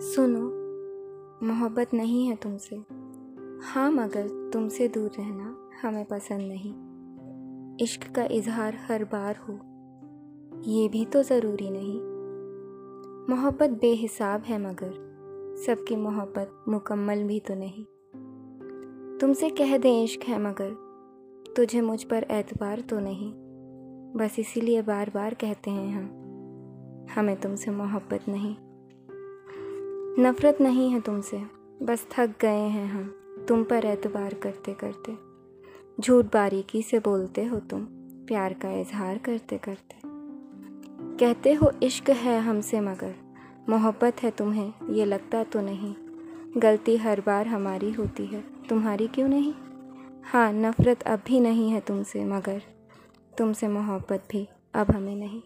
सुनो, मोहब्बत नहीं है तुमसे। हाँ मगर तुमसे दूर रहना हमें पसंद नहीं। इश्क का इजहार हर बार हो, ये भी तो ज़रूरी नहीं। मोहब्बत बेहिसाब है, मगर सबकी मोहब्बत मुकम्मल भी तो नहीं। तुमसे कह दें इश्क है, मगर तुझे मुझ पर एतबार तो नहीं। बस इसीलिए बार बार कहते हैं हम, हमें तुमसे मोहब्बत नहीं। नफ़रत नहीं है तुमसे। बस थक गए हैं हम, तुम पर एतबार करते करते। झूठ बारीकी से बोलते हो तुम, प्यार का इजहार करते करते। कहते हो इश्क है हमसे मगर, मोहब्बत है तुम्हें, ये लगता तो नहीं। गलती हर बार हमारी होती है, तुम्हारी क्यों नहीं? हाँ नफ़रत अब भी नहीं है तुमसे मगर, तुमसे मोहब्बत भी अब हमें नहीं।